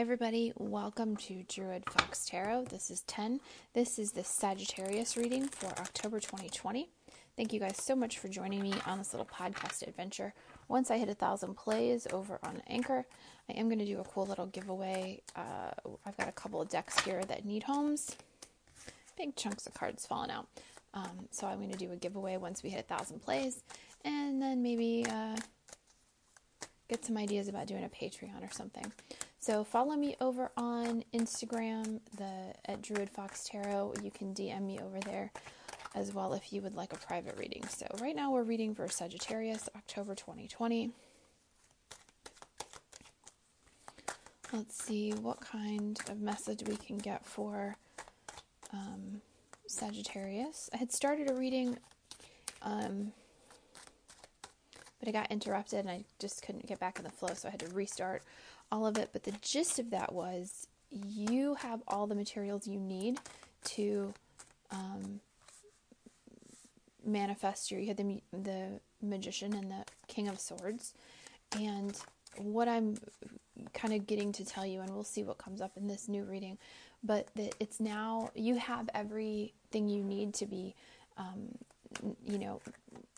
Hi, everybody. Welcome to Druid Fox Tarot. This is 10. This is the Sagittarius reading for October 2020. Thank you guys so much for joining me on this little podcast adventure. Once I hit a thousand plays over on Anchor, I am going to do a cool little giveaway. Uh, I've got a couple of decks here that need homes. Big chunks of cards falling out. Um, so I'm going to do a giveaway once we hit a thousand plays, and then maybe uh, get some ideas about doing a Patreon or something. So follow me over on Instagram, the at Druid Fox Tarot. You can DM me over there as well if you would like a private reading. So right now we're reading for Sagittarius, October 2020. Let's see what kind of message we can get for um, Sagittarius. I had started a reading, um, but I got interrupted and I just couldn't get back in the flow, so I had to restart all of it. But the gist of that was you have all the materials you need to um, manifest your. You had the the magician and the king of swords, and what I'm kind of getting to tell you, and we'll see what comes up in this new reading, but that it's now you have everything you need to be, um, you know,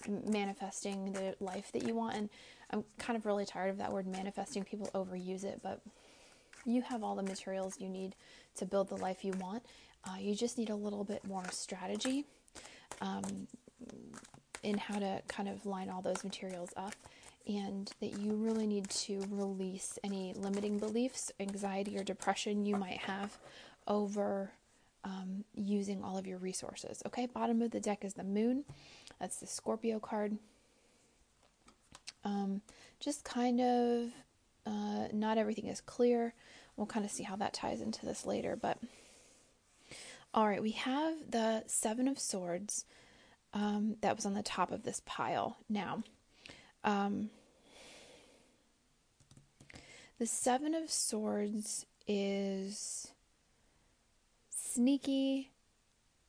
manifesting the life that you want. And I'm kind of really tired of that word manifesting. People overuse it, but you have all the materials you need to build the life you want. Uh, you just need a little bit more strategy um, in how to kind of line all those materials up and that you really need to release any limiting beliefs, anxiety, or depression you might have over um, using all of your resources. Okay, bottom of the deck is the moon. That's the Scorpio card. Um, just kind of uh, not everything is clear. We'll kind of see how that ties into this later. But all right, we have the Seven of Swords um, that was on the top of this pile. Now, um, the Seven of Swords is sneaky.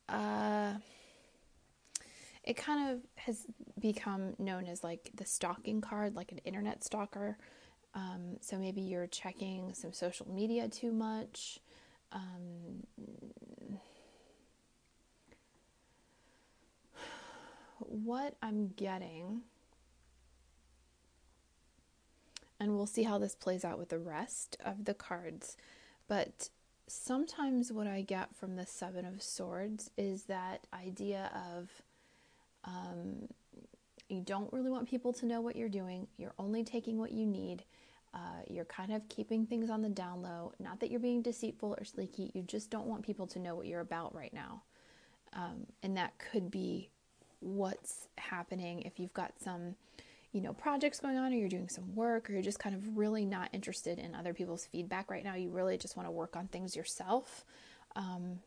Uh, it kind of has become known as like the stalking card, like an internet stalker. Um, so maybe you're checking some social media too much. Um, what I'm getting, and we'll see how this plays out with the rest of the cards, but sometimes what I get from the Seven of Swords is that idea of um, you don't really want people to know what you're doing, you're only taking what you need. Uh, you're kind of keeping things on the down low. Not that you're being deceitful or sneaky, you just don't want people to know what you're about right now. Um, and that could be what's happening if you've got some you know projects going on or you're doing some work or you're just kind of really not interested in other people's feedback right now you really just want to work on things yourself um,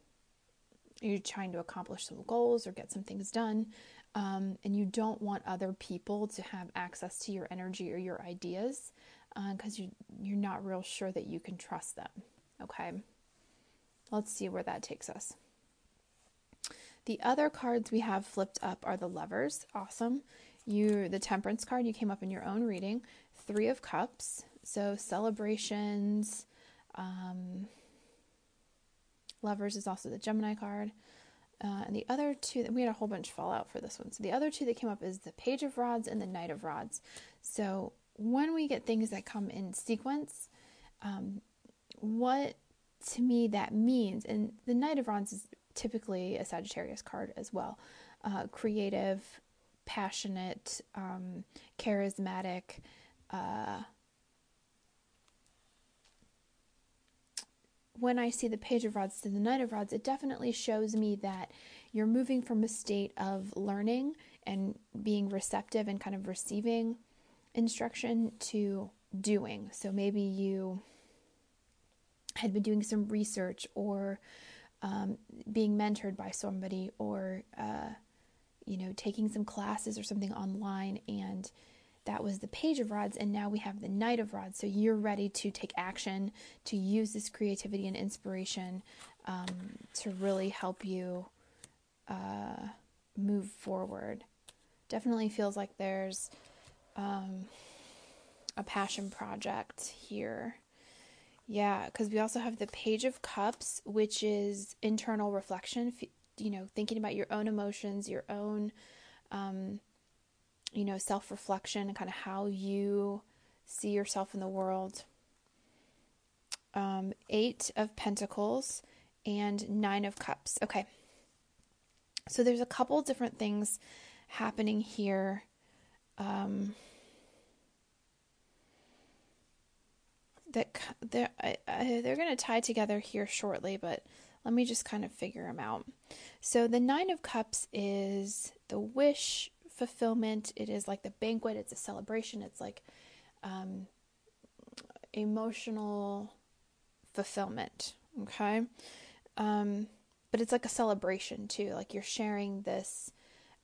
you're trying to accomplish some goals or get some things done um, and you don't want other people to have access to your energy or your ideas because uh, you, you're not real sure that you can trust them okay let's see where that takes us the other cards we have flipped up are the lovers. Awesome. You the temperance card you came up in your own reading. Three of cups. So celebrations. Um, lovers is also the Gemini card. Uh, and the other two, that we had a whole bunch fall out for this one. So the other two that came up is the Page of Rods and the Knight of Rods. So when we get things that come in sequence, um, what to me that means, and the Knight of Rods is typically a Sagittarius card as well. Uh, creative, passionate, um, charismatic. Uh, when I see the Page of Rods to the Knight of Rods, it definitely shows me that you're moving from a state of learning and being receptive and kind of receiving instruction to doing. So maybe you had been doing some research or um, being mentored by somebody or uh, you know taking some classes or something online and that was the page of rods and now we have the knight of rods. So you're ready to take action to use this creativity and inspiration um, to really help you uh, move forward. Definitely feels like there's um, a passion project here. Yeah because we also have the page of cups which is internal reflection you know thinking about your own emotions your own um, you know, self reflection and kind of how you see yourself in the world. Um, eight of Pentacles and Nine of Cups. Okay. So there's a couple different things happening here. Um, that they're, they're going to tie together here shortly, but let me just kind of figure them out. So the Nine of Cups is the wish fulfillment. It is like the banquet. It's a celebration. It's like um, emotional fulfillment. Okay. Um, but it's like a celebration too. Like you're sharing this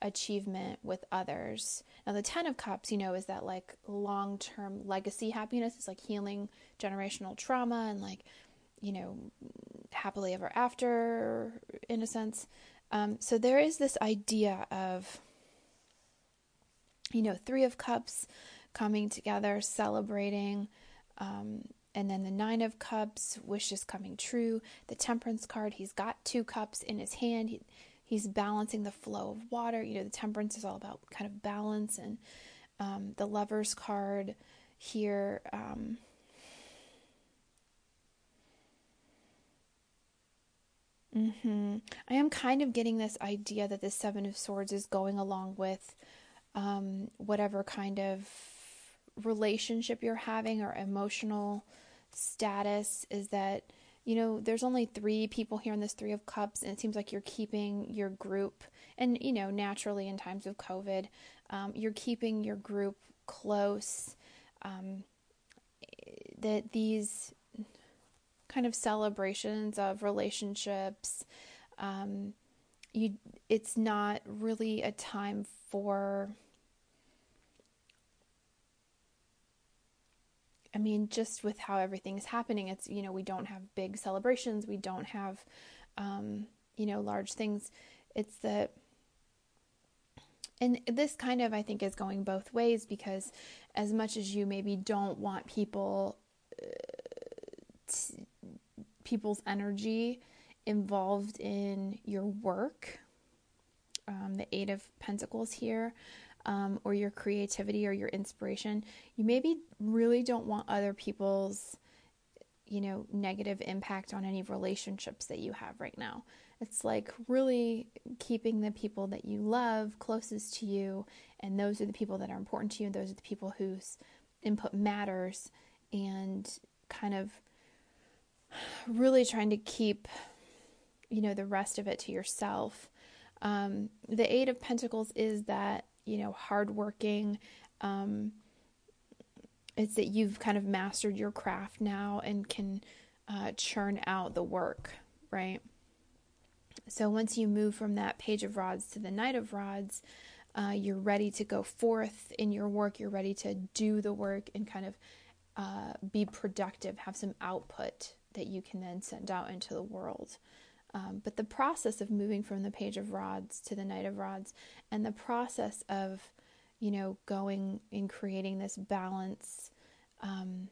achievement with others. Now, the Ten of Cups, you know, is that like long term legacy happiness. It's like healing generational trauma and like, you know, happily ever after in a sense. Um, so there is this idea of you know, Three of Cups coming together, celebrating. Um, and then the Nine of Cups, wishes coming true. The Temperance card, he's got two cups in his hand. He, he's balancing the flow of water. You know, the Temperance is all about kind of balance. And um, the Lover's card here. Um, mm-hmm. I am kind of getting this idea that the Seven of Swords is going along with um, whatever kind of relationship you're having or emotional status is that you know there's only three people here in this three of cups and it seems like you're keeping your group and you know naturally in times of covid um, you're keeping your group close um, that these kind of celebrations of relationships um, you it's not really a time for I mean, just with how everything's happening, it's, you know, we don't have big celebrations, we don't have, um, you know, large things. It's the, and this kind of, I think, is going both ways because as much as you maybe don't want people, uh, people's energy involved in your work, um, the Eight of Pentacles here, um, or your creativity or your inspiration, you maybe really don't want other people's, you know, negative impact on any relationships that you have right now. It's like really keeping the people that you love closest to you, and those are the people that are important to you, and those are the people whose input matters, and kind of really trying to keep, you know, the rest of it to yourself. Um, the Eight of Pentacles is that you know, hardworking. Um, it's that you've kind of mastered your craft now and can uh, churn out the work, right? So once you move from that page of rods to the knight of rods, uh, you're ready to go forth in your work. You're ready to do the work and kind of uh, be productive, have some output that you can then send out into the world. Um, but the process of moving from the page of rods to the knight of rods and the process of, you know, going and creating this balance, um,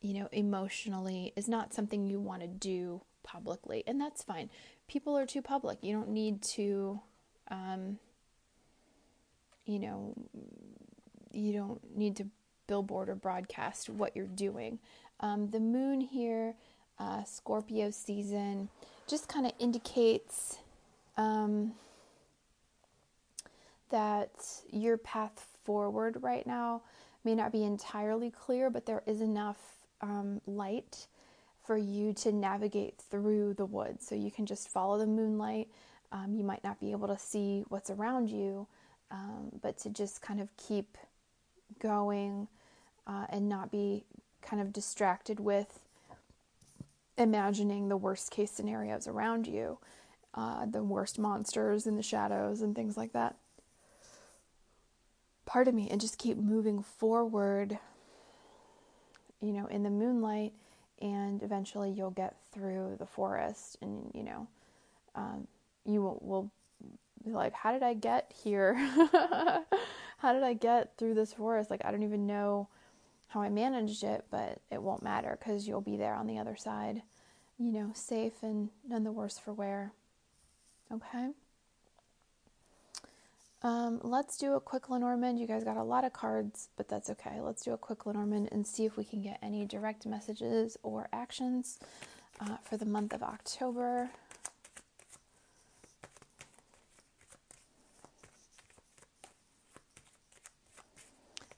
you know, emotionally is not something you want to do publicly. And that's fine. People are too public. You don't need to, um, you know, you don't need to billboard or broadcast what you're doing. Um, the moon here, uh, Scorpio season just kind of indicates um, that your path forward right now may not be entirely clear, but there is enough um, light for you to navigate through the woods. So you can just follow the moonlight. Um, you might not be able to see what's around you, um, but to just kind of keep going uh, and not be kind of distracted with imagining the worst case scenarios around you, uh, the worst monsters in the shadows and things like that. Pardon me, and just keep moving forward, you know, in the moonlight, and eventually you'll get through the forest, and you know, um, you will, will be like, How did I get here? How did I get through this forest? Like, I don't even know how I managed it, but it won't matter because you'll be there on the other side, you know, safe and none the worse for wear. Okay? Um, let's do a quick Lenormand. You guys got a lot of cards, but that's okay. Let's do a quick Lenormand and see if we can get any direct messages or actions uh, for the month of October.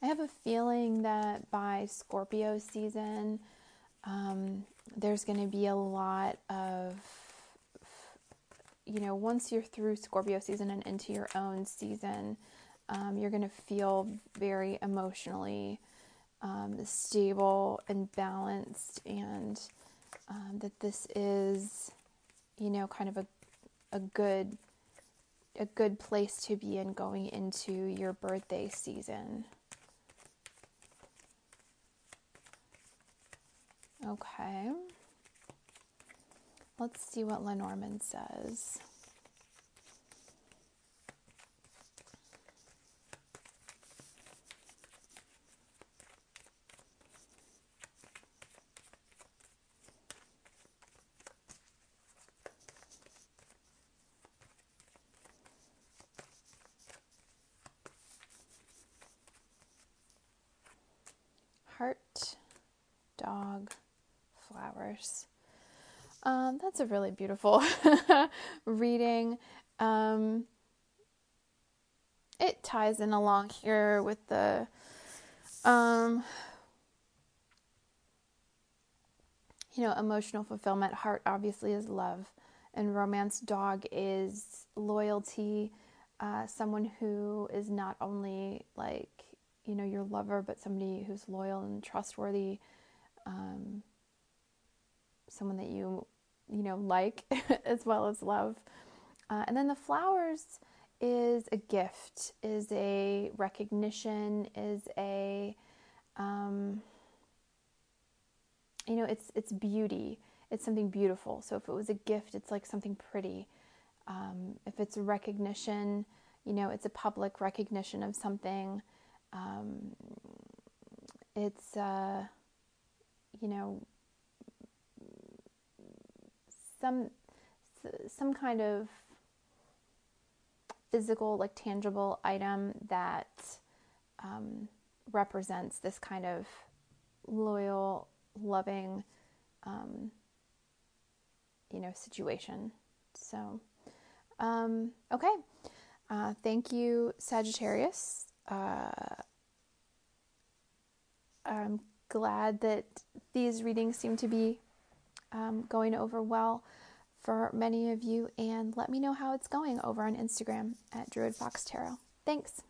I have a feeling that by Scorpio season, um, there's going to be a lot of, you know, once you're through Scorpio season and into your own season, um, you're going to feel very emotionally um, stable and balanced, and um, that this is, you know, kind of a, a good a good place to be in going into your birthday season. Okay. Let's see what Lenormand says. Heart, dog, flowers. Um, that's a really beautiful reading. Um, it ties in along here with the um, you know emotional fulfillment. Heart obviously is love, and romance. Dog is loyalty. Uh, someone who is not only like you know your lover, but somebody who's loyal and trustworthy. Um, someone that you you know like as well as love. Uh, and then the flowers is a gift is a recognition is a um, you know it's it's beauty. It's something beautiful. So if it was a gift it's like something pretty. Um, if it's a recognition you know it's a public recognition of something. Um, it's uh, you know some some kind of physical, like tangible item that um, represents this kind of loyal, loving, um, you know, situation. So, um, okay. Uh, thank you, Sagittarius. Uh, I'm glad that these readings seem to be um, going over well for many of you. And let me know how it's going over on Instagram at Druid Fox Tarot. Thanks.